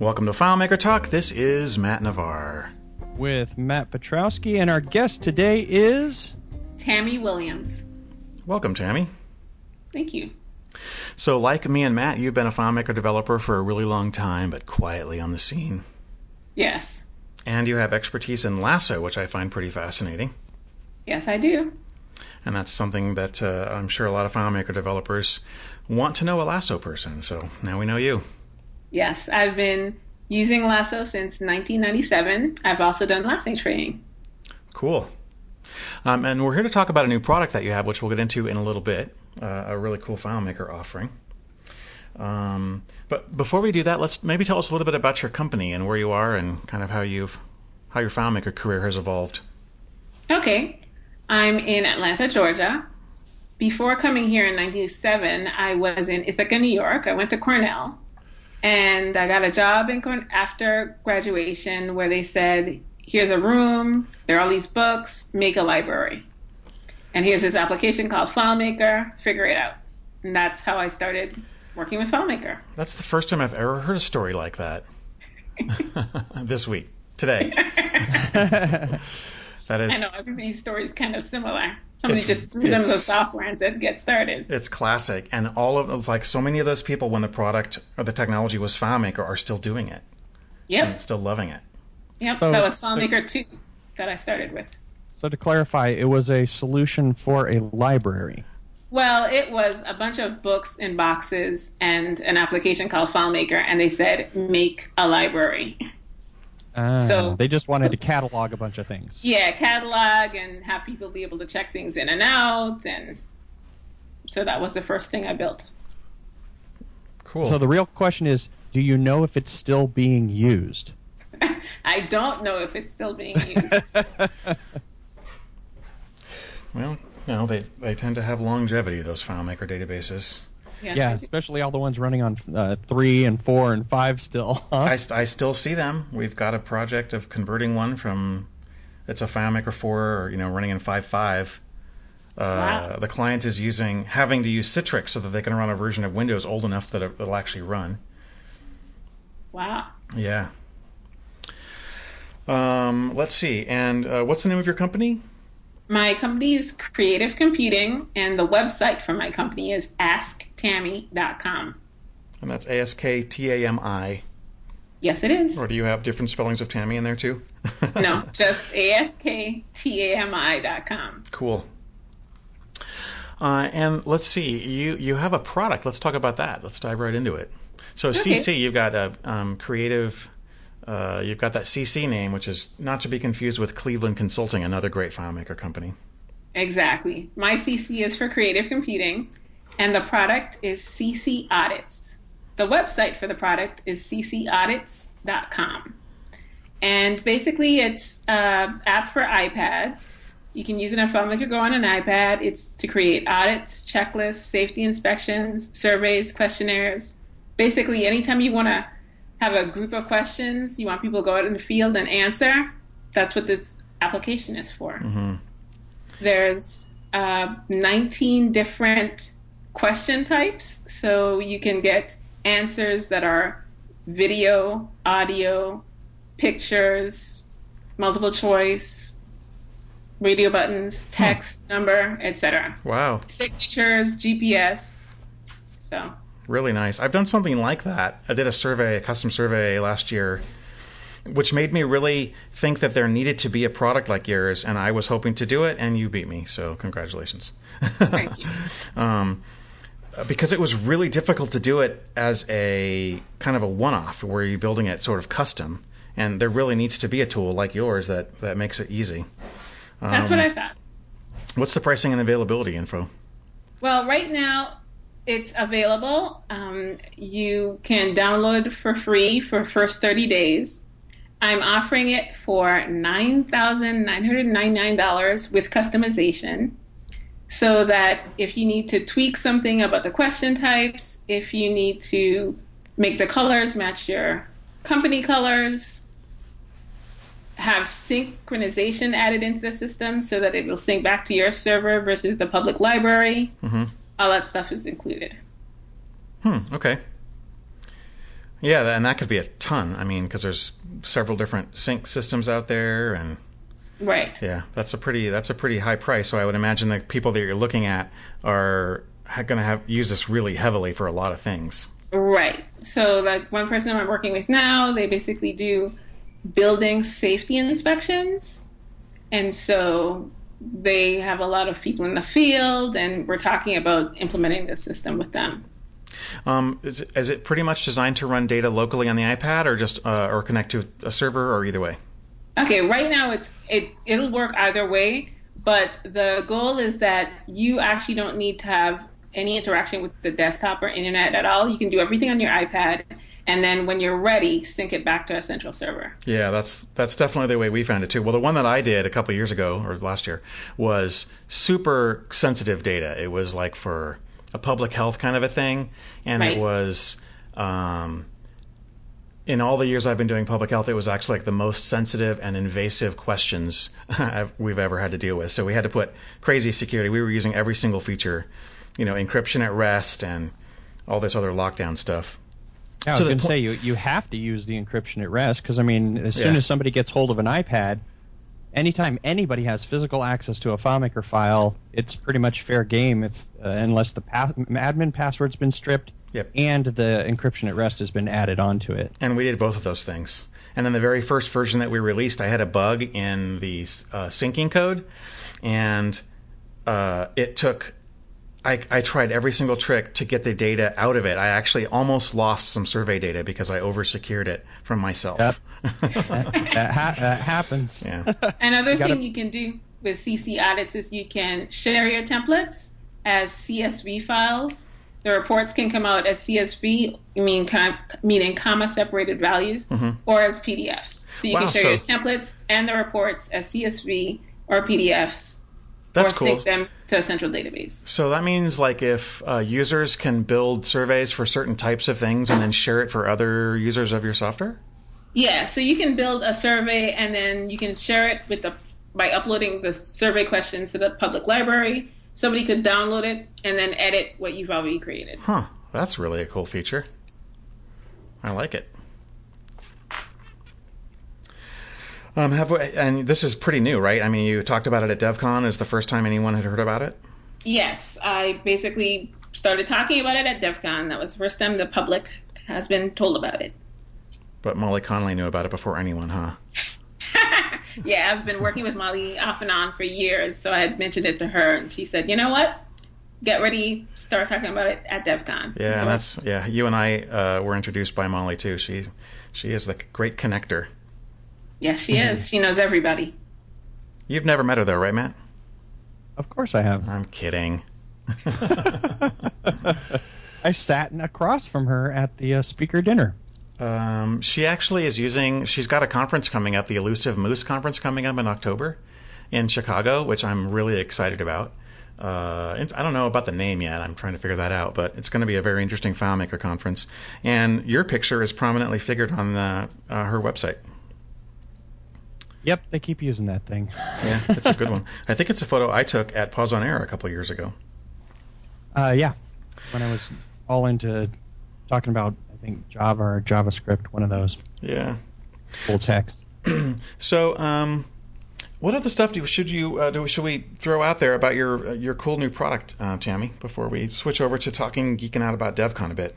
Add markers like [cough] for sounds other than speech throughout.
Welcome to FileMaker Talk. This is Matt Navarre. With Matt Petrowsky, and our guest today is. Tammy Williams. Welcome, Tammy. Thank you. So, like me and Matt, you've been a FileMaker developer for a really long time, but quietly on the scene. Yes. And you have expertise in Lasso, which I find pretty fascinating. Yes, I do. And that's something that uh, I'm sure a lot of FileMaker developers want to know a Lasso person. So now we know you. Yes, I've been using Lasso since 1997. I've also done Lasso training. Cool. Um, and we're here to talk about a new product that you have, which we'll get into in a little bit. Uh, a really cool FileMaker offering. Um, but before we do that, let's maybe tell us a little bit about your company and where you are, and kind of how you've how your FileMaker career has evolved. Okay, I'm in Atlanta, Georgia. Before coming here in '97, I was in Ithaca, New York. I went to Cornell, and I got a job in Corn- after graduation where they said, "Here's a room. There are all these books. Make a library." And here's this application called FileMaker. Figure it out. And that's how I started working with FileMaker. That's the first time I've ever heard a story like that. [laughs] this week, today. [laughs] [laughs] that is. I know everybody's story is kind of similar. Somebody just threw them the software and said, "Get started." It's classic, and all of it's like so many of those people when the product or the technology was FileMaker are still doing it. Yep. still loving it. Yep. So, that was FileMaker two that I started with. So to clarify, it was a solution for a library. Well, it was a bunch of books in boxes and an application called FileMaker, and they said make a library. Uh, so they just wanted to catalog a bunch of things. Yeah, catalog and have people be able to check things in and out, and so that was the first thing I built. Cool. So the real question is, do you know if it's still being used? [laughs] I don't know if it's still being used. [laughs] well, you know, they, they tend to have longevity, those FileMaker databases. Yes, yeah, especially all the ones running on uh, three and four and five still. [laughs] Huh? I, I still see them. We've got a project of converting one from it's a FileMaker four, or you know, running in five five. Uh, wow. The client is using having to use Citrix so that they can run a version of Windows old enough that it, will actually run. Wow. Yeah. Um, let's see. And uh, what's the name of your company? My company is Creative Computing, and the website for my company is asktammy.com. And that's A S K T A M I. Yes, it is. Or do you have different spellings of Tammy in there too? [laughs] no, just A S K T A M I.com. Cool. Uh, and let's see, you you have a product. Let's talk about that. Let's dive right into it. So okay. CC, you've got a um, creative uh, you've got that CC name, which is not to be confused with Cleveland Consulting, another great FileMaker company. Exactly. My CC is for creative computing, and the product is CC Audits. The website for the product is ccaudits.com. And basically, it's an app for iPads. You can use it on FileMaker Go on an iPad. It's to create audits, checklists, safety inspections, surveys, questionnaires. Basically, anytime you want to have a group of questions, you want people to go out in the field and answer, that's what this application is for. Mm-hmm. There's uh, 19 different question types, so you can get answers that are video, audio, pictures, multiple choice, radio buttons, text, hmm. number, etc. Wow. Signatures, GPS. So really nice. I've done something like that. I did a survey, a custom survey last year, which made me really think that there needed to be a product like yours, and I was hoping to do it, and you beat me. So congratulations. Thank you. [laughs] um, because it was really difficult to do it as a kind of a one-off, where you're building it sort of custom, and there really needs to be a tool like yours that that makes it easy. Um, That's what I thought. What's the pricing and availability info? Well, right now it's available. Um, you can download for free for first 30 days. I'm offering it for $9,999 with customization so that if you need to tweak something about the question types, if you need to make the colors match your company colors, have synchronization added into the system so that it will sync back to your server versus the public library. Mm-hmm all that stuff is included. Hmm. Okay. Yeah, and that could be a ton. I mean, because there's several different sync systems out there, and Right. yeah, that's a pretty that's a pretty high price. So I would imagine the people that you're looking at are going to have use this really heavily for a lot of things. Right. So, like one person I'm working with now, they basically do building safety inspections. And so they have a lot of people in the field, and we're talking about implementing this system with them. Um, is, is it pretty much designed to run data locally on the iPad, or just uh, or connect to a server, or either way? Okay, right now it's it it'll work either way, but the goal is that you actually don't need to have any interaction with the desktop or internet at all. You can do everything on your iPad, and then when you're ready, sync it back to a central server. Yeah, that's that's definitely the way we found it too. Well, the one that I did a couple years ago or last year was super sensitive data. It was like for a public health kind of a thing, and Right. it was. Um, in all the years I've been doing public health, it was actually like the most sensitive and invasive questions [laughs] we've ever had to deal with. So we had to put crazy security. We were using every single feature, you know, encryption at rest and all this other lockdown stuff. I was going to say you you have to use the encryption at rest because I mean, as soon Yeah. as somebody gets hold of an iPad, anytime anybody has physical access to a FileMaker file, it's pretty much fair game if uh, unless the pa- admin password's been stripped Yep. and the encryption at rest has been added onto it. And we did both of those things. And then the very first version that we released, I had a bug in the uh, syncing code, and uh, it took. I, I tried every single trick to get the data out of it. I actually almost lost some survey data because I oversecured it from myself. Yep. that, [laughs] that, ha- that happens. yeah. Another gotta- thing you can do with CC audits is you can share your templates as CSV files. The reports can come out as CSV, mean com- meaning comma separated values, or as PDFs. So you Mm-hmm. Wow, can share your templates and the reports as CSV or PDFs, That's or cool. sync them to a central database. So that means like if uh, users can build surveys for certain types of things and then share it for other users of your software. Yeah, so you can build a survey and then you can share it with the by uploading the survey questions to the public library. Somebody could download it and then edit what you've already created. Huh. That's really a cool feature. I like it. Um, have we, and this is pretty new, right? I mean, you talked about it at DevCon. Is the first time anyone had heard about it? Yes, I basically started talking about it at DevCon. That was the first time the public has been told about it. But Molly Connolly knew about it before anyone, huh? [laughs] Yeah, I've been working with Molly off and on for years, so I had mentioned it to her, and she said, "You know what? Get ready, start talking about it at DevCon." Yeah, so that's yeah. You and I uh, were introduced by Molly too. She she is the great connector. Yes, she is. She knows everybody. You've never met her though, right, Matt? Of course I have. I'm kidding. [laughs] I sat across from her at the uh, speaker dinner. Um, she actually is using. She's got a conference coming up, the Elusive Moose conference coming up in October in Chicago, which I'm really excited about. Uh, I don't know about the name yet. I'm trying to figure that out, but it's going to be a very interesting FileMaker conference. And your picture is prominently figured on the, uh, her website. Yep, they keep using that thing. Yeah, it's a good one. I think it's a photo I took at Pause On Error a couple years ago. Uh, yeah, when I was all into talking about, I think Java or JavaScript, one of those Yeah. full text. [clears throat] So, um, what other stuff do should you uh, do? Should we throw out there about your uh, your cool new product, uh, Tammy, before we switch over to talking geeking out about DevCon a bit?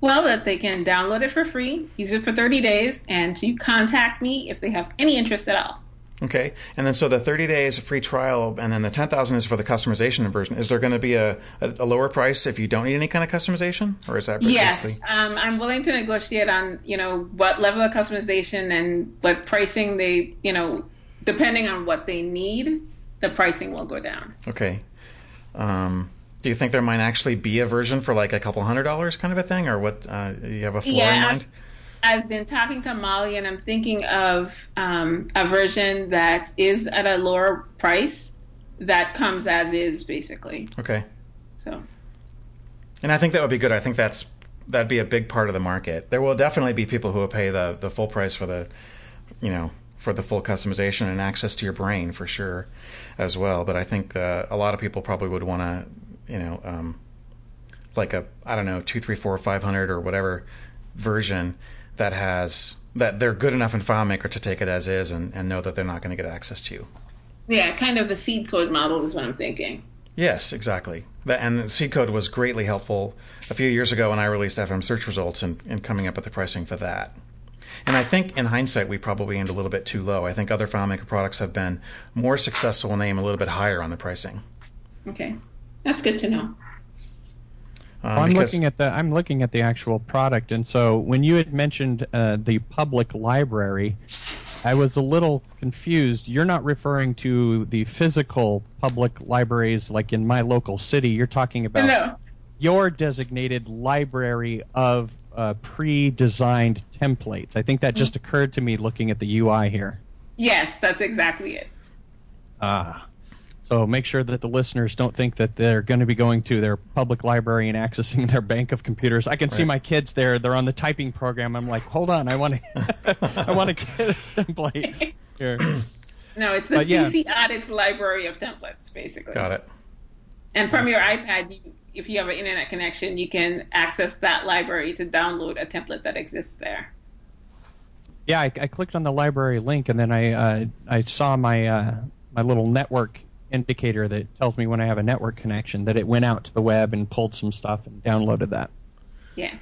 Well, that they can download it for free, use it for 30 days, and to contact me if they have any interest at all. Okay, and then so the 30 days free trial, and then the 10,000 is for the customization version. Is there going to be a, a, a lower price if you don't need any kind of customization, or is that Yes, um, I'm willing to negotiate on you know what level of customization and what pricing they you know depending on what they need, the pricing will go down. Okay. Um, do you think there might actually be a version for like a couple hundred dollars, kind of a thing, or what? Uh, you have a floor in Yeah, mind? I've been talking to Molly, and I'm thinking of um, a version that is at a lower price that comes as is, basically. Okay. So And I think that would be good. I think that's that'd be a big part of the market. There will definitely be people who will pay the the full price for the, you know, for the full customization and access to your brain for sure, as well. But I think uh, a lot of people probably would want to, you know, um, like a I don't know two, three, four, five hundred or whatever version that has that they're good enough in FileMaker to take it as is and, and know that they're not going to get access to you. Yeah, kind of the seed code model is what I'm thinking. Yes, exactly. And the seed code was greatly helpful a few years ago when I released FM search results and, and coming up with the pricing for that. And I think in hindsight, we probably aimed a little bit too low. I think other FileMaker products have been more successful and aim a little bit higher on the pricing. Okay, that's good to know. Um, well, I'm looking at the I'm looking at the actual product, and so when you had mentioned uh, the public library, I was a little confused. You're not referring to the physical public libraries like in my local city. You're talking about no. your designated library of uh, pre-designed templates. I think that just mm. occurred to me looking at the UI here. Yes, that's exactly it. Ah. So make sure that the listeners don't think that they're going to be going to their public library and accessing their bank of computers. I can right. see my kids there; they're on the typing program. I'm like, hold on, I want to, [laughs] I want to get a template here. [coughs] No, it's the but, CC yeah. Audits library of templates, basically. Got it. And from your iPad, you, if you have an internet connection, you can access that library to download a template that exists there. Yeah, I, I clicked on the library link, and then I uh, I saw my uh, my little network indicator that tells me when I have a network connection that it went out to the web and pulled some stuff and downloaded that. Yeah.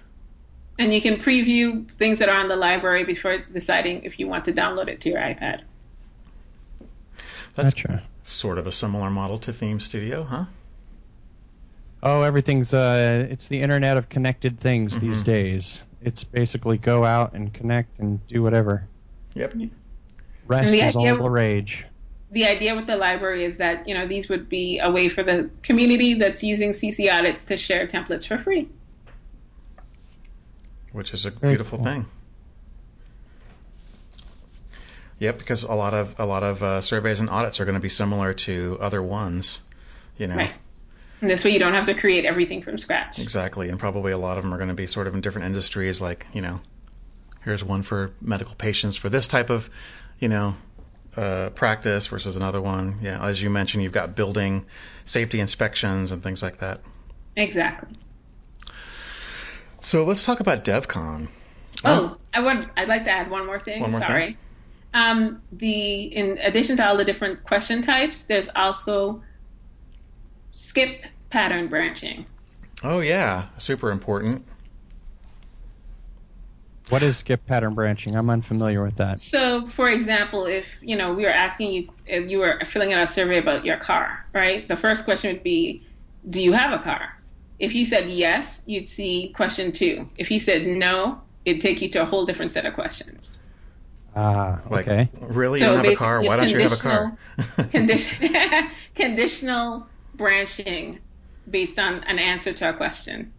And you can preview things that are on the library before deciding if you want to download it to your iPad. That's gotcha. sort of a similar model to Theme Studio, huh? Oh, everything's uh, it's the Internet of connected things mm-hmm. these days. It's basically go out and connect and do whatever. Yep. Rest is all the rage the idea with the library is that you know these would be a way for the community that's using CC audits to share templates for free, which is a beautiful cool. thing. Yep, because a lot of a lot of uh, surveys and audits are going to be similar to other ones, you know. Right. And this way, you don't have to create everything from scratch. Exactly, and probably a lot of them are going to be sort of in different industries. Like you know, here's one for medical patients for this type of, you know, uh, practice versus another one. Yeah, as you mentioned, you've got building safety inspections and things like that. Exactly. So let's talk about DevCon. Oh, I would. I'd like to add one more thing. One more Sorry. Thing? Um, the in addition to all the different question types, there's also skip pattern branching. Oh yeah, super important. What is skip pattern branching? I'm unfamiliar with that. So, for example, if you know we were asking you if you were filling out a survey about your car, right? The first question would be, "Do you have a car?" If you said yes, you'd see question two. If you said no, it'd take you to a whole different set of questions. Ah, uh, okay. Like, really, so you don't have a car? Why don't you have a car? [laughs] condition, [laughs] conditional branching based on an answer to a question.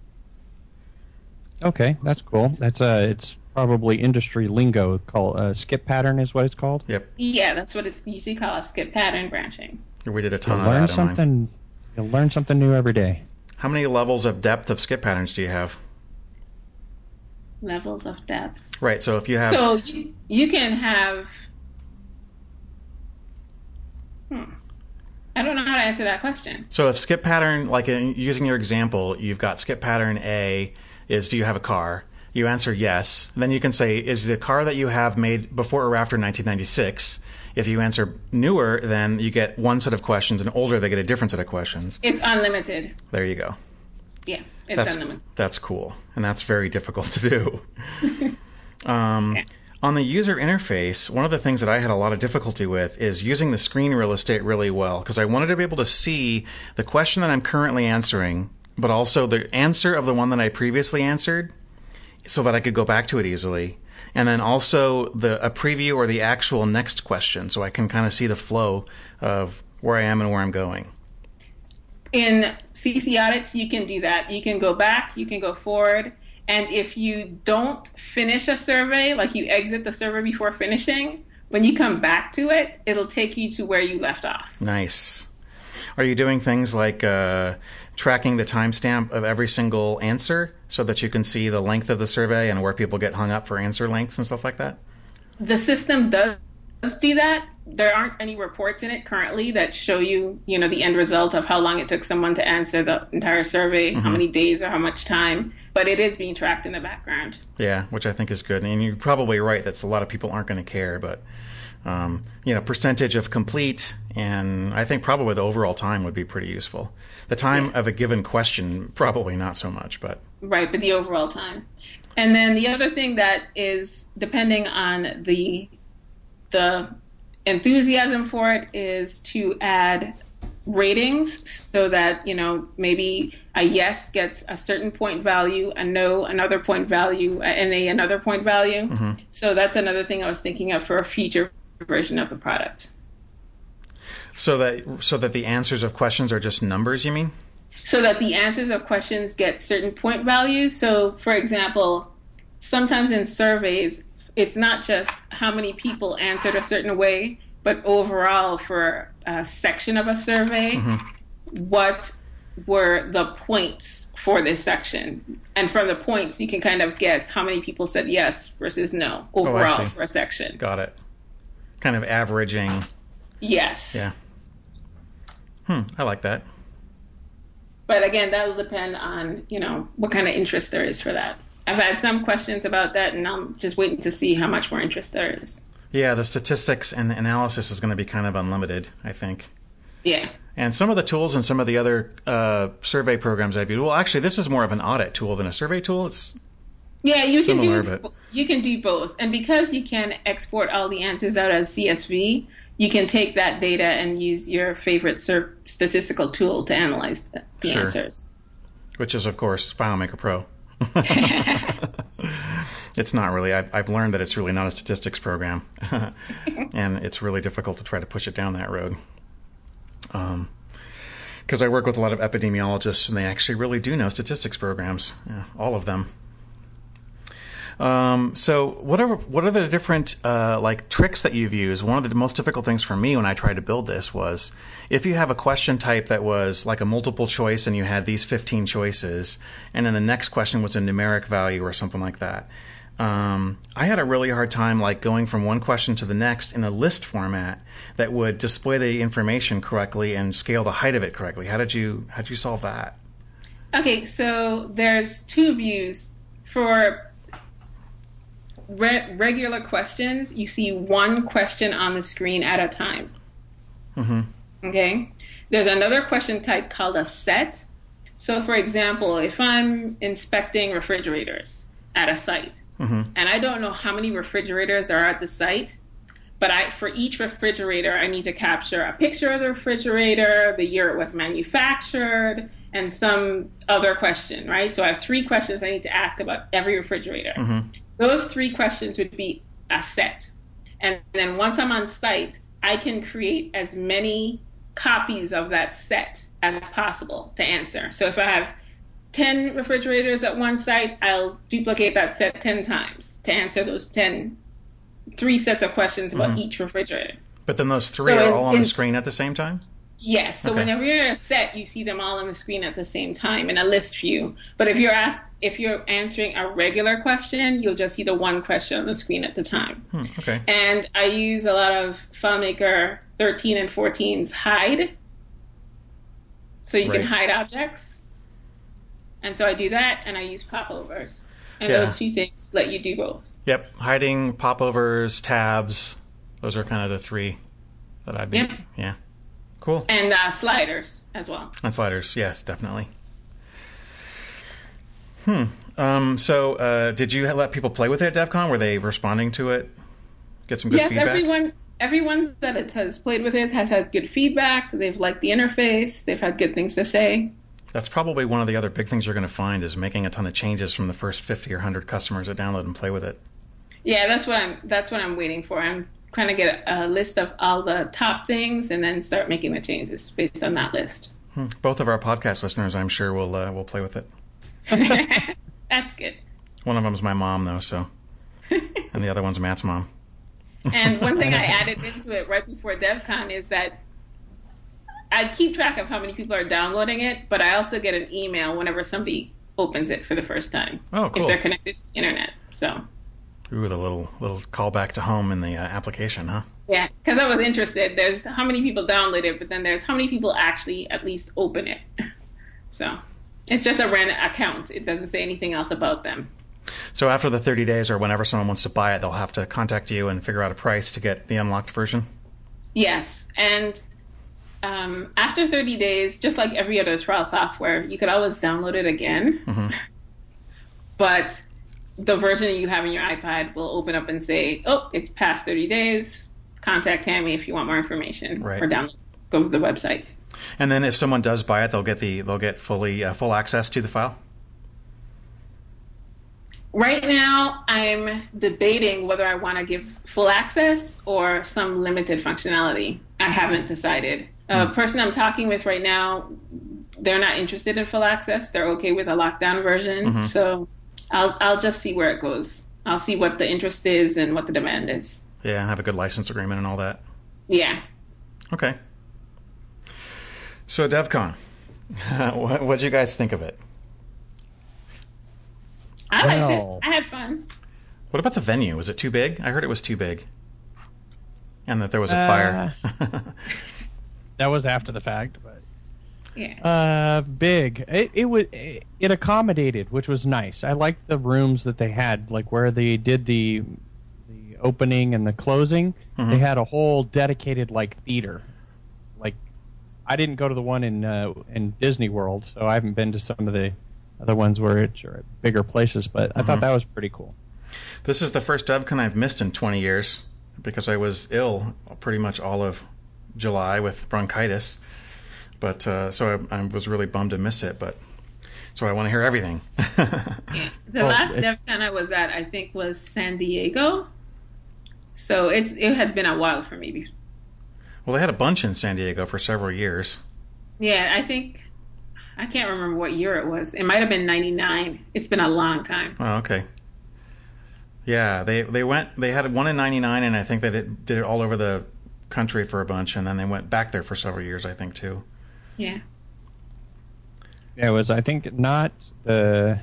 Okay, that's cool. That's uh, it's probably industry lingo called uh, skip pattern is what it's called. Yep. Yeah, that's what it's usually called, a skip pattern branching. We did a ton you'll of learn something. You'll learn something new every day. How many levels of depth of skip patterns do you have? Levels of depth. Right. So if you have, so you you can have. Hmm. I don't know how to answer that question. So if skip pattern, like in, using your example, you've got skip pattern A is do you have a car? You answer yes. Then you can say, is the car that you have made before or after 1996? If you answer newer, then you get one set of questions, and older, they get a different set of questions. It's unlimited. There you go. Yeah, it's that's, unlimited. That's cool, and that's very difficult to do. [laughs] um, okay. On the user interface, one of the things that I had a lot of difficulty with is using the screen real estate really well because I wanted to be able to see the question that I'm currently answering but also the answer of the one that I previously answered so that I could go back to it easily. And then also the a preview or the actual next question so I can kind of see the flow of where I am and where I'm going. In CC audits, you can do that. You can go back, you can go forward, and if you don't finish a survey, like you exit the survey before finishing, when you come back to it, it'll take you to where you left off. Nice. Are you doing things like uh, tracking the timestamp of every single answer so that you can see the length of the survey and where people get hung up for answer lengths and stuff like that? The system does do that. There aren't any reports in it currently that show you, you know, the end result of how long it took someone to answer the entire survey, mm-hmm. how many days or how much time. but it is being tracked in the background. Yeah, which I think is good. And you're probably right. That's a lot of people aren't going to care, but um, you know, percentage of complete, and I think probably the overall time would be pretty useful. The time yeah. of a given question, probably not so much, but right, but the overall time. And then the other thing that is depending on the the enthusiasm for it is to add ratings so that you know maybe a yes gets a certain point value a no another point value and a another point value mm-hmm. so that's another thing i was thinking of for a future version of the product so that so that the answers of questions are just numbers you mean so that the answers of questions get certain point values so for example sometimes in surveys it's not just how many people answered a certain way but overall for a section of a survey, mm-hmm. what were the points for this section? And from the points, you can kind of guess how many people said yes versus no oh, overall oh, for a section. Got it. Kind of averaging. Yes. Yeah. Hmm. I like that. But again, that'll depend on you know what kind of interest there is for that. I've had some questions about that, and I'm just waiting to see how much more interest there is. Yeah, the statistics and the analysis is going to be kind of unlimited, I think. Yeah. And some of the tools and some of the other uh, survey programs I've used. Well, actually, this is more of an audit tool than a survey tool. It's yeah, you similar, can do but... you can do both, and because you can export all the answers out as CSV, you can take that data and use your favorite statistical tool to analyze the, the sure. answers. Which is, of course, FileMaker Pro. [laughs] It's not really. I've, I've learned that it's really not a statistics program, [laughs] and it's really difficult to try to push it down that road. Um, because I work with a lot of epidemiologists, and they actually really do know statistics programs, yeah, all of them. Um, so, what are what are the different uh, like tricks that you've used? One of the most difficult things for me when I tried to build this was if you have a question type that was like a multiple choice, and you had these fifteen choices, and then the next question was a numeric value or something like that um, I had a really hard time like going from one question to the next in a list format that would display the information correctly and scale the height of it correctly. How did you how did you solve that? Okay, so there's two views for re- regular questions. You see one question on the screen at a time. Mm-hmm. Okay. There's another question type called a set. So, for example, if I'm inspecting refrigerators at a site Mm-hmm. And I don't know how many refrigerators there are at the site, but I for each refrigerator I need to capture a picture of the refrigerator, the year it was manufactured, and some other question, right? So I have three questions I need to ask about every refrigerator. Mm-hmm. Those three questions would be a set. And then once I'm on site, I can create as many copies of that set as possible to answer. So if I have 10 refrigerators at one site, I'll duplicate that set 10 times to answer those 10, three sets of questions about mm-hmm. each refrigerator. But then those three so are all on the screen at the same time? Yes. So okay. whenever you're in a set, you see them all on the screen at the same time in a list view. But if you're asked, if you're answering a regular question, you'll just see the one question on the screen at the time. Hmm, okay. And I use a lot of FileMaker 13 and 14's hide. So you right. can hide objects. And so I do that and I use popovers. And yeah. those two things let you do both. Yep. Hiding, popovers, tabs. Those are kind of the three that I've been. Yep. Yeah. Cool. And uh, sliders as well. And sliders, yes, definitely. Hmm. Um, so, uh, did you let people play with it at DevCon? Were they responding to it? Get some good yes, feedback? Yes, everyone, everyone that it has played with it has had good feedback. They've liked the interface. They've had good things to say that's probably one of the other big things you're going to find is making a ton of changes from the first 50 or 100 customers that download and play with it. Yeah, that's what I'm. That's what I'm waiting for. I'm trying to get a, list of all the top things and then start making the changes based on that list. Hmm. Both of our podcast listeners, I'm sure, will uh, will play with it. [laughs] that's good. One of them's my mom, though, so, [laughs] and the other one's Matt's mom. and one thing I [laughs] added into it right before DevCon is that I keep track of how many people are downloading it, but I also get an email whenever somebody opens it for the first time. Oh, cool. If they're connected to the internet. So. Ooh, the little little callback to home in the uh, application, huh? Yeah, because I was interested. There's how many people download it, but then there's how many people actually at least open it. So. It's just a rent account. It doesn't say anything else about them. So after the 30 days or whenever someone wants to buy it, they'll have to contact you and figure out a price to get the unlocked version? Yes. And um, after 30 days, just like every other trial software, you could always download it again. Mm-hmm. [laughs] But the version you have in your iPad will open up and say, oh, it's past 30 days. Contact Tammy if you want more information. Right. Or download, go to the website. And then if someone does buy it, they'll get the they'll get fully uh, full access to the file. Right now, I'm debating whether I want to give full access or some limited functionality. I haven't decided. A hmm. person I'm talking with right now, they're not interested in full access. They're okay with a lockdown version. Mm-hmm. So I'll I'll just see where it goes. I'll see what the interest is and what the demand is. Yeah, have a good license agreement and all that. Yeah. Okay. So DevCon, [laughs] what did you guys think of it? I well, liked it. I had fun. What about the venue? Was it too big? I heard it was too big, and that there was a uh, fire. [laughs] that was after the fact, but yeah. Uh, big. It, it was it accommodated, which was nice. I liked the rooms that they had, like where they did the the opening and the closing. Mm-hmm. They had a whole dedicated like theater. Like, I didn't go to the one in uh, in Disney World, so I haven't been to some of the other ones where it's bigger places, but I mm-hmm. thought that was pretty cool. This is the first DevCon I've missed in 20 years because I was ill pretty much all of July with bronchitis. But uh, so I, I, was really bummed to miss it. But so I want to hear everything. [laughs] The well, last it, DevCon I was at, I think, was San Diego. So it's it had been a while for me. Well, they had a bunch in San Diego for several years. Yeah, I think I can't remember what year it was. It might have been '99. It's been a long time. Oh, okay. Yeah, they they went. They had one in '99, and I think they did, did it all over the country for a bunch, and then they went back there for several years. I think too. Yeah. Yeah, it was. I think not the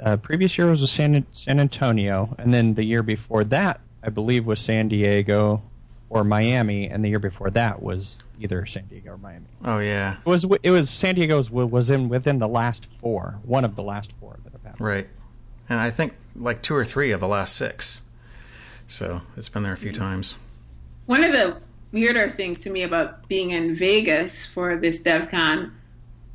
uh, previous year was San San Antonio, and then the year before that, I believe, was San Diego or Miami, and the year before that was either San Diego or Miami. Oh yeah, it was it was San Diego's was in within the last four, one of the last four that have happened. Right, and I think like two or three of the last six. So it's been there a few mm-hmm. times. One of the weirder things to me about being in Vegas for this DevCon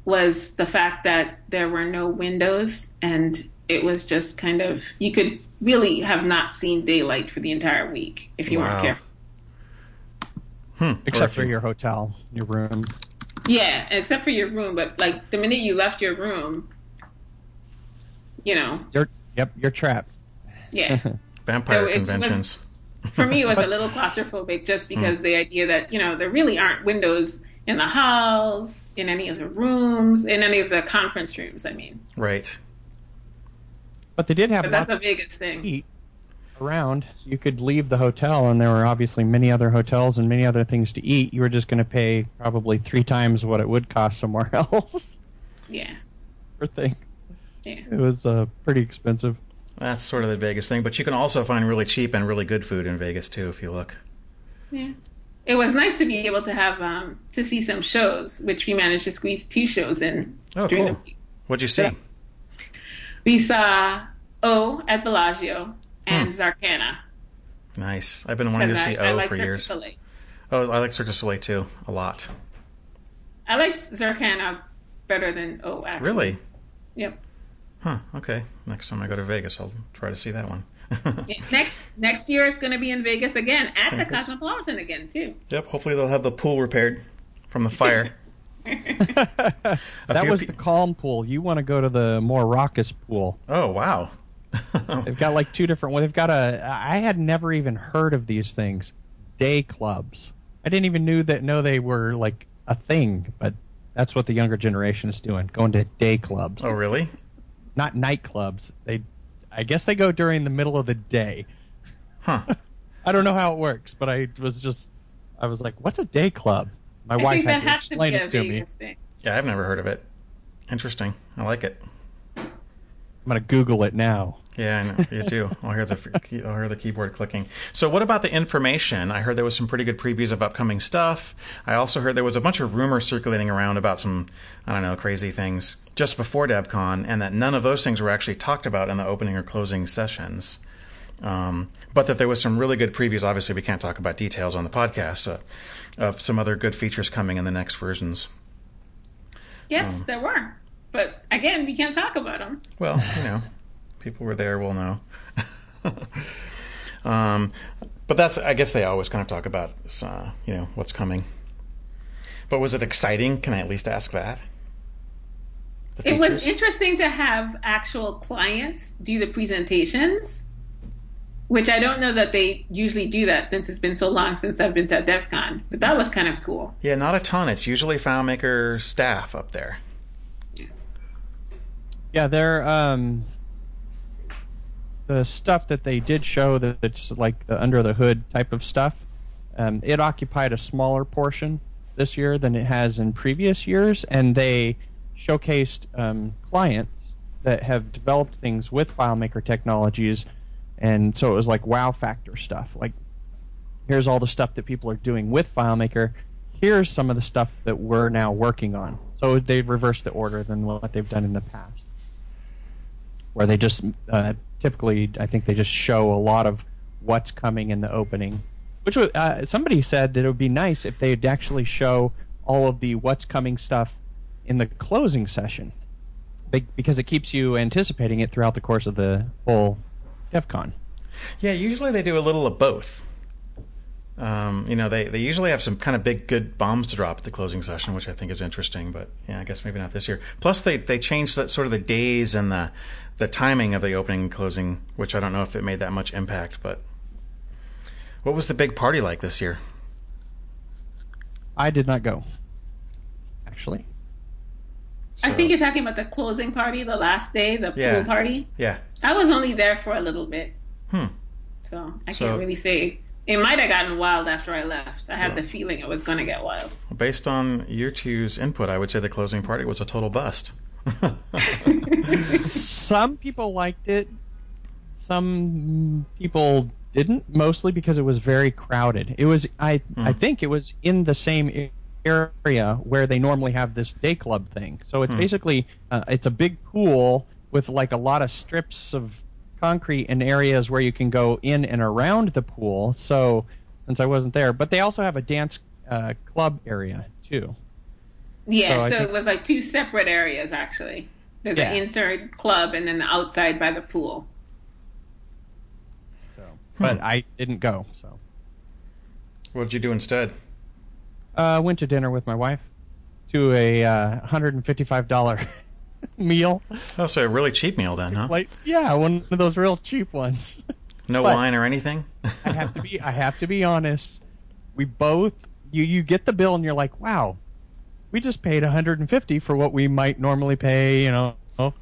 was the fact that there were no windows and it was just kind of you could really have not seen daylight for the entire week if you wow. weren't careful. Hmm, except for your hotel, your room. Yeah, except for your room. But like the minute you left your room, you know. You're yep, you're trapped. Yeah. [laughs] Vampire so conventions. Was, for me, it was a [laughs] little claustrophobic just hmm. because mm. the idea that you know there really aren't windows in the halls, in any of the rooms, in any of the conference rooms. I mean. Right. But they did have. But that's the biggest thing around. You could leave the hotel, and there were obviously many other hotels and many other things to eat. You were just going to pay probably three times what it would cost somewhere [laughs] else. Yeah. For thing. Yeah. It was uh, pretty expensive. That's sort of the biggest thing, but you can also find really cheap and really good food in Vegas too, if you look. Yeah. It was nice to be able to have um, to see some shows, which we managed to squeeze two shows in. Oh, cool. What'd you see? we saw O at Bellagio, and hmm. Zarkana. Nice. I've been wanting to see I, O I like for Cirque years. Oh, I like Cirque du Soleil too a lot. I like Zarkana better than O. Actually. Really? Yep. Huh. Okay. Next time I go to Vegas, I'll try to see that one. [laughs] next next year, it's going to be in Vegas again at the Cosmopolitan again too. Yep. Hopefully, they'll have the pool repaired from the fire. [laughs] [laughs] that was pe- the calm pool. You want to go to the more raucous pool. Oh wow! [laughs] they've got like two different. Well, they've got a. I had never even heard of these things, day clubs. I didn't even knew that know they were like a thing, but that's what the younger generation is doing, going to day clubs. Oh, really? Not nightclubs. They, I guess they go during the middle of the day. Huh. [laughs] I don't know how it works, but I was just, I was like, "What's a day club?" My I wife had to explain to it to me. Thing. Yeah, I've never heard of it. Interesting. I like it. Going to Google it now. Yeah, I know. You do. I'll hear the I'll hear the keyboard clicking. So, what about the information? I heard there was some pretty good previews of upcoming stuff. I also heard there was a bunch of rumors circulating around about some I don't know crazy things just before DevCon, and that none of those things were actually talked about in the opening or closing sessions. Um, but that there was some really good previews. Obviously, we can't talk about details on the podcast uh, of some other good features coming in the next versions. Yes, um, there were. But again, we can't talk about them. Well, you know people were there will know. [laughs] um, but that's I guess they always kind of talk about uh, you know what's coming. But was it exciting? Can I at least ask that? It was interesting to have actual clients do the presentations, which I don't know that they usually do that since it's been so long since I've been to DevCon. But that was kind of cool. Yeah, not a ton. It's usually FileMaker staff up there. Yeah, they're um, the stuff that they did show that it's like the under the hood type of stuff, um, it occupied a smaller portion this year than it has in previous years, and they showcased um, clients that have developed things with FileMaker technologies, and so it was like wow factor stuff. Like, here's all the stuff that people are doing with FileMaker. Here's some of the stuff that we're now working on. So they've reversed the order than what they've done in the past, where they just uh, typically, I think they just show a lot of what's coming in the opening. Which was, uh, somebody said that it would be nice if they'd actually show all of the what's coming stuff in the closing session, because it keeps you anticipating it throughout the course of the whole DevCon. Yeah, usually they do a little of both. Um, you know, they, they usually have some kind of big, good bombs to drop at the closing session, which I think is interesting. But yeah, I guess maybe not this year. Plus, they they changed that, sort of the days and the the timing of the opening and closing, which I don't know if it made that much impact. But what was the big party like this year? I did not go. Actually, so. I think you're talking about the closing party, the last day, the yeah. pool party. Yeah, I was only there for a little bit. Hmm. So I so, can't really say it might have gotten wild after I left. I had the feeling it was going to get wild. Based on your two's input, I would say the closing party was a total bust. [laughs] Some people liked it. Some people didn't, mostly because it was very crowded. It was I mm. I think it was in the same area where they normally have this day club thing. So it's mm. basically uh, it's a big pool with like a lot of strips of concrete in areas where you can go in and around the pool. So since I wasn't there, but they also have a dance uh, club area too. Yeah, so, so think, it was like two separate areas actually. There's yeah. an inside club and then the outside by the pool. So, but hmm. I didn't go. So, what did you do instead? Uh, went to dinner with my wife to a uh, hundred and fifty-five dollar [laughs] meal. Oh, so a really cheap meal then, huh? Like, yeah, one of those real cheap ones. [laughs] No but wine or anything. [laughs] I have to be. I have to be honest. We both. You you get the bill and you're like, wow, we just paid 150 for what we might normally pay. You know,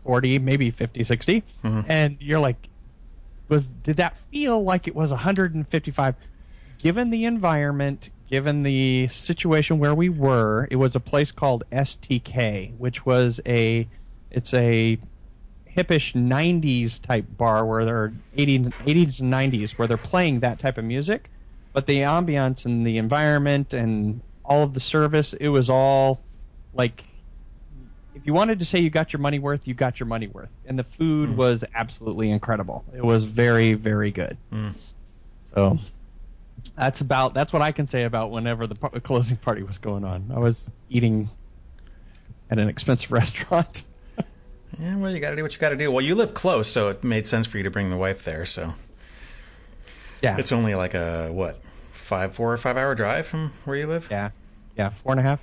40, maybe 50, 60, mm-hmm. and you're like, was did that feel like it was 155? Given the environment, given the situation where we were, it was a place called STK, which was a it's a hippish 90s type bar where they're 80s, 80s and 90s where they're playing that type of music. But the ambiance and the environment and all of the service it was all like if you wanted to say you got your money worth you got your money worth. And the food mm. was absolutely incredible. It was very very good. Mm. so that's about that's what i can say about whenever the closing party was going on. I was eating at an expensive [laughs] restaurant yeah, well, you got to do what you got to do. Well, you live close, so it made sense for you to bring the wife there. So, yeah, it's only like a what five, four or five hour drive from where you live. Yeah, yeah, four and a half.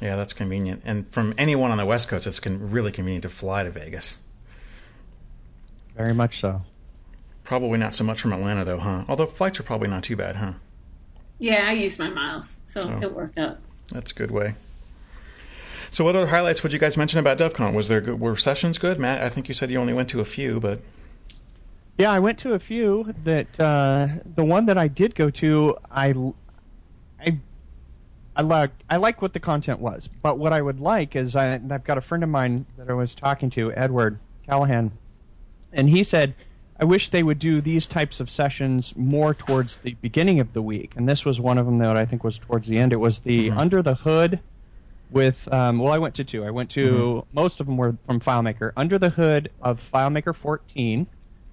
Yeah, that's convenient. And from anyone on the West Coast, it's con- really convenient to fly to Vegas. Very much so. Probably not so much from Atlanta, though, huh? Although flights are probably not too bad, huh? Yeah, I used my miles, so oh, it worked out. That's a good way. So, what other highlights would you guys mention about DevCon? Was there good, were sessions good, Matt? I think you said you only went to a few, but yeah, I went to a few. That uh, the one that I did go to, I, I, I like I like what the content was, but what I would like is I, I've got a friend of mine that I was talking to, Edward Callahan, and he said, "I wish they would do these types of sessions more towards the beginning of the week." And this was one of them that I think was towards the end. It was the mm-hmm. under the hood with um, well, I went to two. I went to mm-hmm. most of them were from FileMaker. Under the hood of FileMaker 14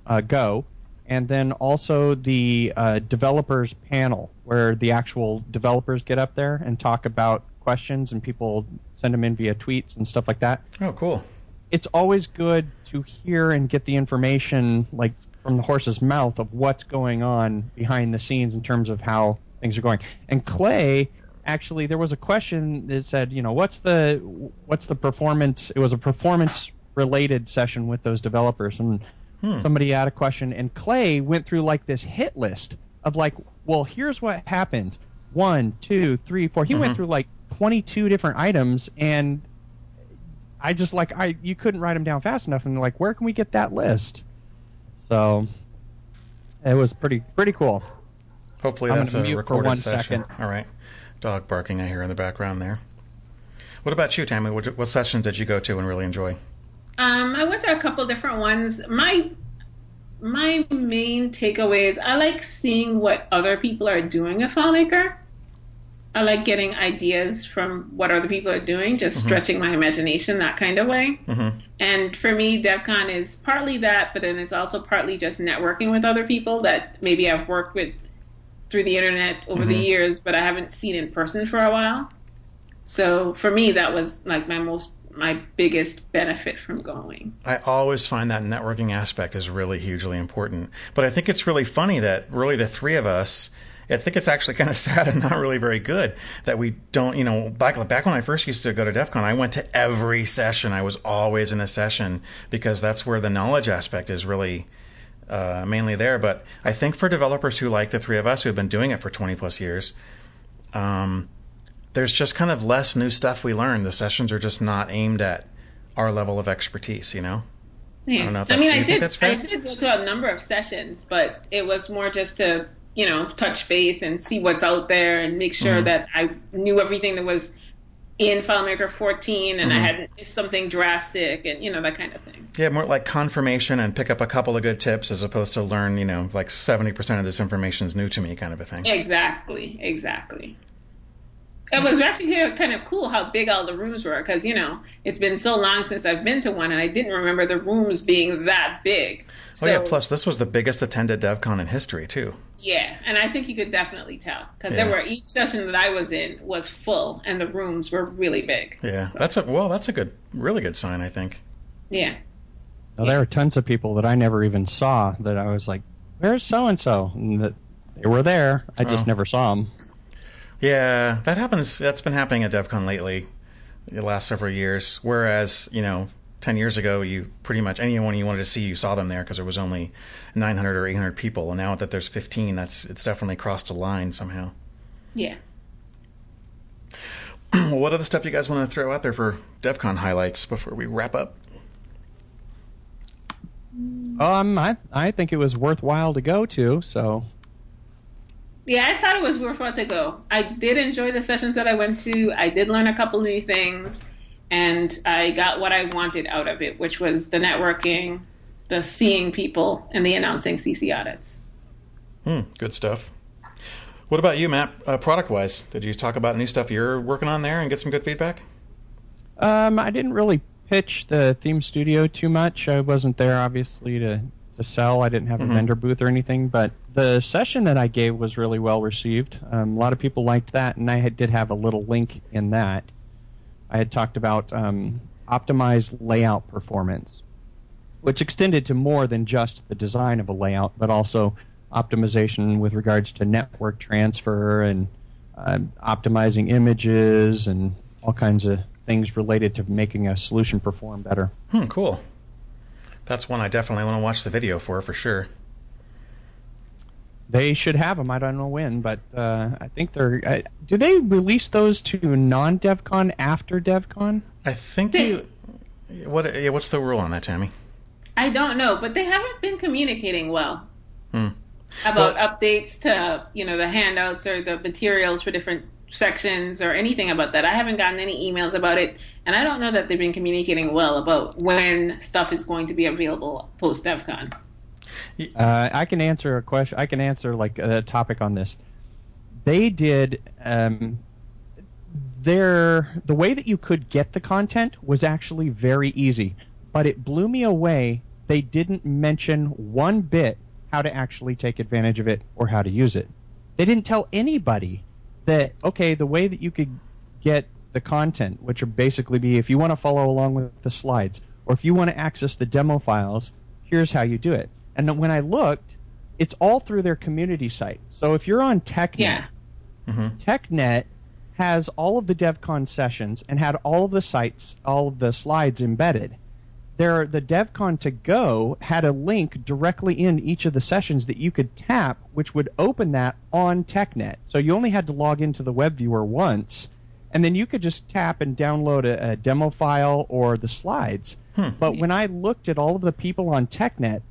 uh, Go, and then also the uh, developers panel where the actual developers get up there and talk about questions and people send them in via tweets and stuff like that. Oh, cool. It's always good to hear and get the information like from the horse's mouth of what's going on behind the scenes in terms of how things are going. And Clay actually there was a question that said, you know, what's the what's the performance? It was a performance related session with those developers, and hmm. somebody had a question, and Clay went through like this hit list of like, well, here's what happens: one, two, three, four. He mm-hmm. went through like twenty two different items, and I just like I you couldn't write them down fast enough, and like, where can we get that list? So it was pretty pretty cool. Hopefully, I'm that's a mute recorded for one session. second. All right dog barking I hear in the background there. What about you, Tammy? What, what sessions did you go to and really enjoy? Um, I went to a couple different ones. My my main takeaway is I like seeing what other people are doing with FileMaker. I like getting ideas from what other people are doing, just mm-hmm. stretching my imagination that kind of way. Mm-hmm. And for me, DevCon is partly that, but then it's also partly just networking with other people that maybe I've worked with through the internet over mm-hmm. the years, but I haven't seen in person for a while. So for me, that was like my most my biggest benefit from going. I always find that networking aspect is really hugely important. But I think it's really funny that really the three of us. I think it's actually kind of [laughs] sad and not really very good that we don't, you know, back back when I first used to go to DevCon, I went to every session. I was always in a session because that's where the knowledge aspect is really uh, mainly there. But I think for developers who like the three of us who have been doing it for 20 plus years, um, there's just kind of less new stuff we learn. The sessions are just not aimed at our level of expertise, you know? Yeah. I don't know if I mean, I did, I did go to a number of sessions, but it was more just to, you know, touch base and see what's out there and make sure mm-hmm. that I knew everything that was in FileMaker 14 and mm-hmm. I hadn't missed something drastic and, you know, that kind of thing. Yeah, more like confirmation and pick up a couple of good tips as opposed to learn, you know, like 70% of this information is new to me kind of a thing. Exactly, exactly. It was actually kind of cool how big all the rooms were because, you know, it's been so long since I've been to one and I didn't remember the rooms being that big. So, oh, yeah, plus this was the biggest attended DevCon in history, too. Yeah, and I think you could definitely tell because yeah. there were each session that I was in was full and the rooms were really big. Yeah, so. that's a well, that's a good, really good sign, I think. Yeah. Now, there are tons of people that I never even saw that I was like, "Where's so and so?" And that they were there. I just oh. never saw them. Yeah, that happens. That's been happening at DevCon lately, the last several years. Whereas, you know, ten years ago, you pretty much anyone you wanted to see, you saw them there because there was only 900 or 800 people. And now that there's 15, that's it's definitely crossed a line somehow. Yeah. [clears throat] what other stuff you guys want to throw out there for DevCon highlights before we wrap up? Um, I I think it was worthwhile to go to. So yeah, I thought it was worthwhile to go. I did enjoy the sessions that I went to. I did learn a couple new things, and I got what I wanted out of it, which was the networking, the seeing people, and the announcing CC audits. Hmm, good stuff. What about you, Matt? Uh, product wise, did you talk about new stuff you're working on there and get some good feedback? Um, I didn't really pitch the theme studio too much. I wasn't there, obviously, to to sell. I didn't have a mm-hmm. vendor booth or anything, but the session that I gave was really well received. Um, a lot of people liked that, and I had, did have a little link in that. I had talked about um, optimized layout performance, which extended to more than just the design of a layout, but also optimization with regards to network transfer and uh, optimizing images and all kinds of things related to making a solution perform better. Hmm, cool that's one I definitely want to watch the video for for sure. They should have them. I don't know when, but uh, I think they're. Uh, do they release those to non-DevCon after DevCon? I think they. You, what? Yeah, what's the rule on that, Tammy? I don't know, but they haven't been communicating well hmm. about well, updates to you know the handouts or the materials for different sections or anything about that. I haven't gotten any emails about it, and I don't know that they've been communicating well about when stuff is going to be available post DevCon. Uh, I can answer a question. I can answer like a topic on this. They did um, their the way that you could get the content was actually very easy, but it blew me away. They didn't mention one bit how to actually take advantage of it or how to use it. They didn't tell anybody that okay, the way that you could get the content, which would basically be if you want to follow along with the slides or if you want to access the demo files, here's how you do it. And when I looked, it's all through their community site. So if you're on TechNet, yeah. mm-hmm. TechNet has all of the DevCon sessions and had all of the sites, all of the slides embedded. There, the DevCon to go had a link directly in each of the sessions that you could tap, which would open that on TechNet. So you only had to log into the web viewer once, and then you could just tap and download a, a demo file or the slides. Hmm. But when I looked at all of the people on TechNet,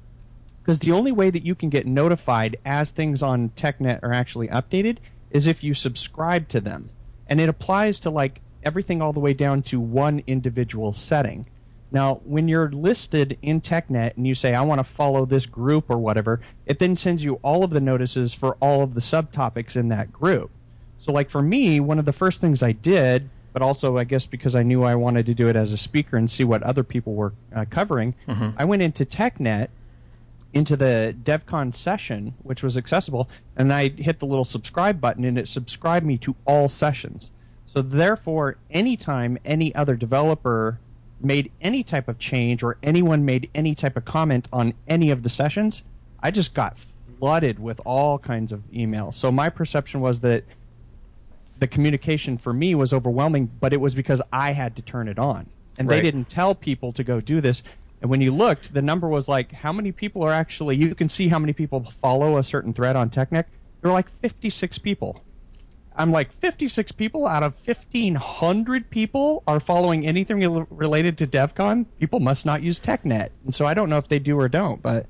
because the only way that you can get notified as things on TechNet are actually updated is if you subscribe to them. And it applies to like everything all the way down to one individual setting. Now, when you're listed in TechNet and you say, I want to follow this group or whatever, it then sends you all of the notices for all of the subtopics in that group. So, like for me, one of the first things I did, but also I guess because I knew I wanted to do it as a speaker and see what other people were uh, covering, mm-hmm. I went into TechNet, into the DevCon session, which was accessible, and I hit the little subscribe button and it subscribed me to all sessions. So, therefore, anytime any other developer made any type of change or anyone made any type of comment on any of the sessions, I just got flooded with all kinds of emails. So my perception was that the communication for me was overwhelming, but it was because I had to turn it on. And right. they didn't tell people to go do this. And when you looked, the number was like how many people are actually, you can see how many people follow a certain thread on TechNet. There were like 56 people. I'm like 56 people out of 1,500 people are following anything related to DevCon. People must not use TechNet, and so I don't know if they do or don't, but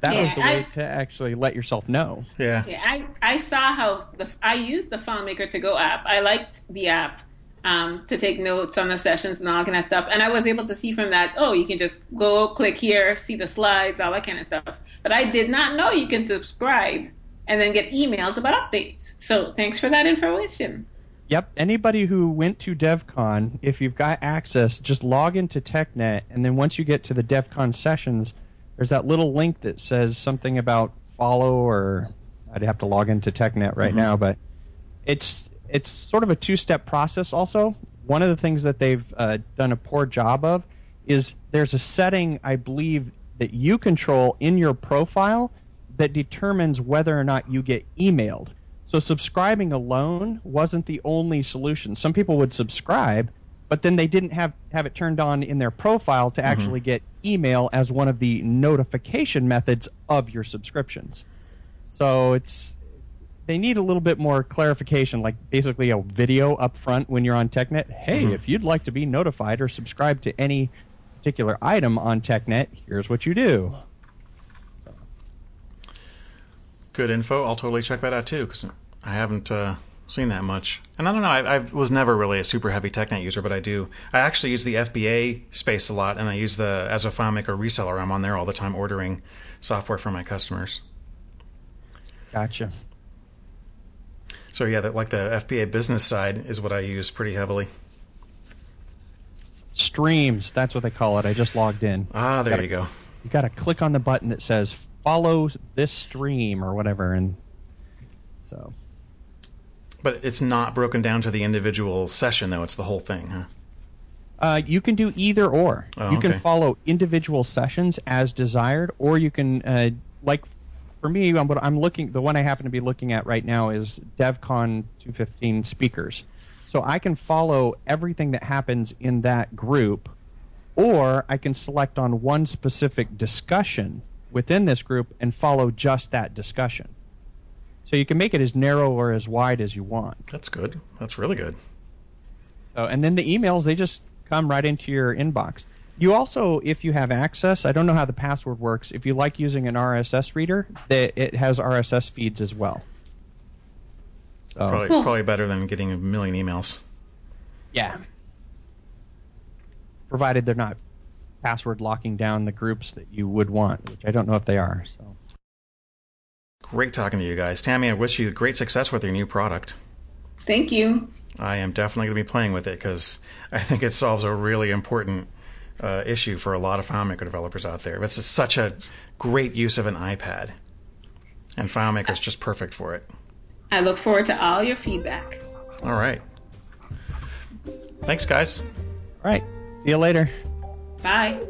that yeah, was the way I, to actually let yourself know. Yeah. yeah I, I saw how the I used the FileMaker to Go app. I liked the app um, to take notes on the sessions and all that kind of stuff, and I was able to see from that. Oh, you can just go click here, see the slides, all that kind of stuff. But I did not know you can subscribe and then get emails about updates. So thanks for that information. Yep. Anybody who went to DevCon, if you've got access, just log into TechNet, and then once you get to the DevCon sessions, there's that little link that says something about follow, or I'd have to log into TechNet right mm-hmm. now, but it's it's sort of a two-step process. Also, one of the things that they've uh, done a poor job of is there's a setting I believe that you control in your profile that determines whether or not you get emailed. So subscribing alone wasn't the only solution. Some people would subscribe, but then they didn't have, have it turned on in their profile to mm-hmm. actually get email as one of the notification methods of your subscriptions. So it's they need a little bit more clarification, like basically a video up front when you're on TechNet. Hey, mm-hmm. if you'd like to be notified or subscribe to any particular item on TechNet, here's what you do good info. I'll totally check that out too because I haven't uh, seen that much. And I don't know. I, I, was never really a super heavy TechNet user, but I do. I actually use the FBA space a lot, and I use the as a FileMaker reseller. I'm on there all the time ordering software for my customers. Gotcha. So yeah, that like the FBA business side is what I use pretty heavily. Streams, that's what they call it. I just logged in. Ah, there you, gotta, you go. You got to click on the button that says follow this stream or whatever, and so. But it's not broken down to the individual session, though. It's the whole thing, huh? Uh, you can do either or. Oh, you can follow individual sessions as desired, or you can, uh, like, for me, I'm, I'm looking. The one I happen to be looking at right now is DevCon 215 speakers. So I can follow everything that happens in that group, or I can select on one specific discussion within this group and follow just that discussion. So you can make it as narrow or as wide as you want. That's good. That's really good. So, and then the emails they just come right into your inbox. You also, if you have access, I don't know how the password works. If you like using an RSS reader, it has RSS feeds as well. So. Probably, cool. probably better than getting a million emails. Yeah. Provided they're not password locking down the groups that you would want, which I don't know if they are. So. Great talking to you guys. Tammy, I wish you great success with your new product. Thank you. I am definitely going to be playing with it because I think it solves a really important uh, issue for a lot of FileMaker developers out there. It's such a great use of an iPad, and FileMaker is just perfect for it. I look forward to all your feedback. All right. Thanks, guys. All right. See you later. Bye.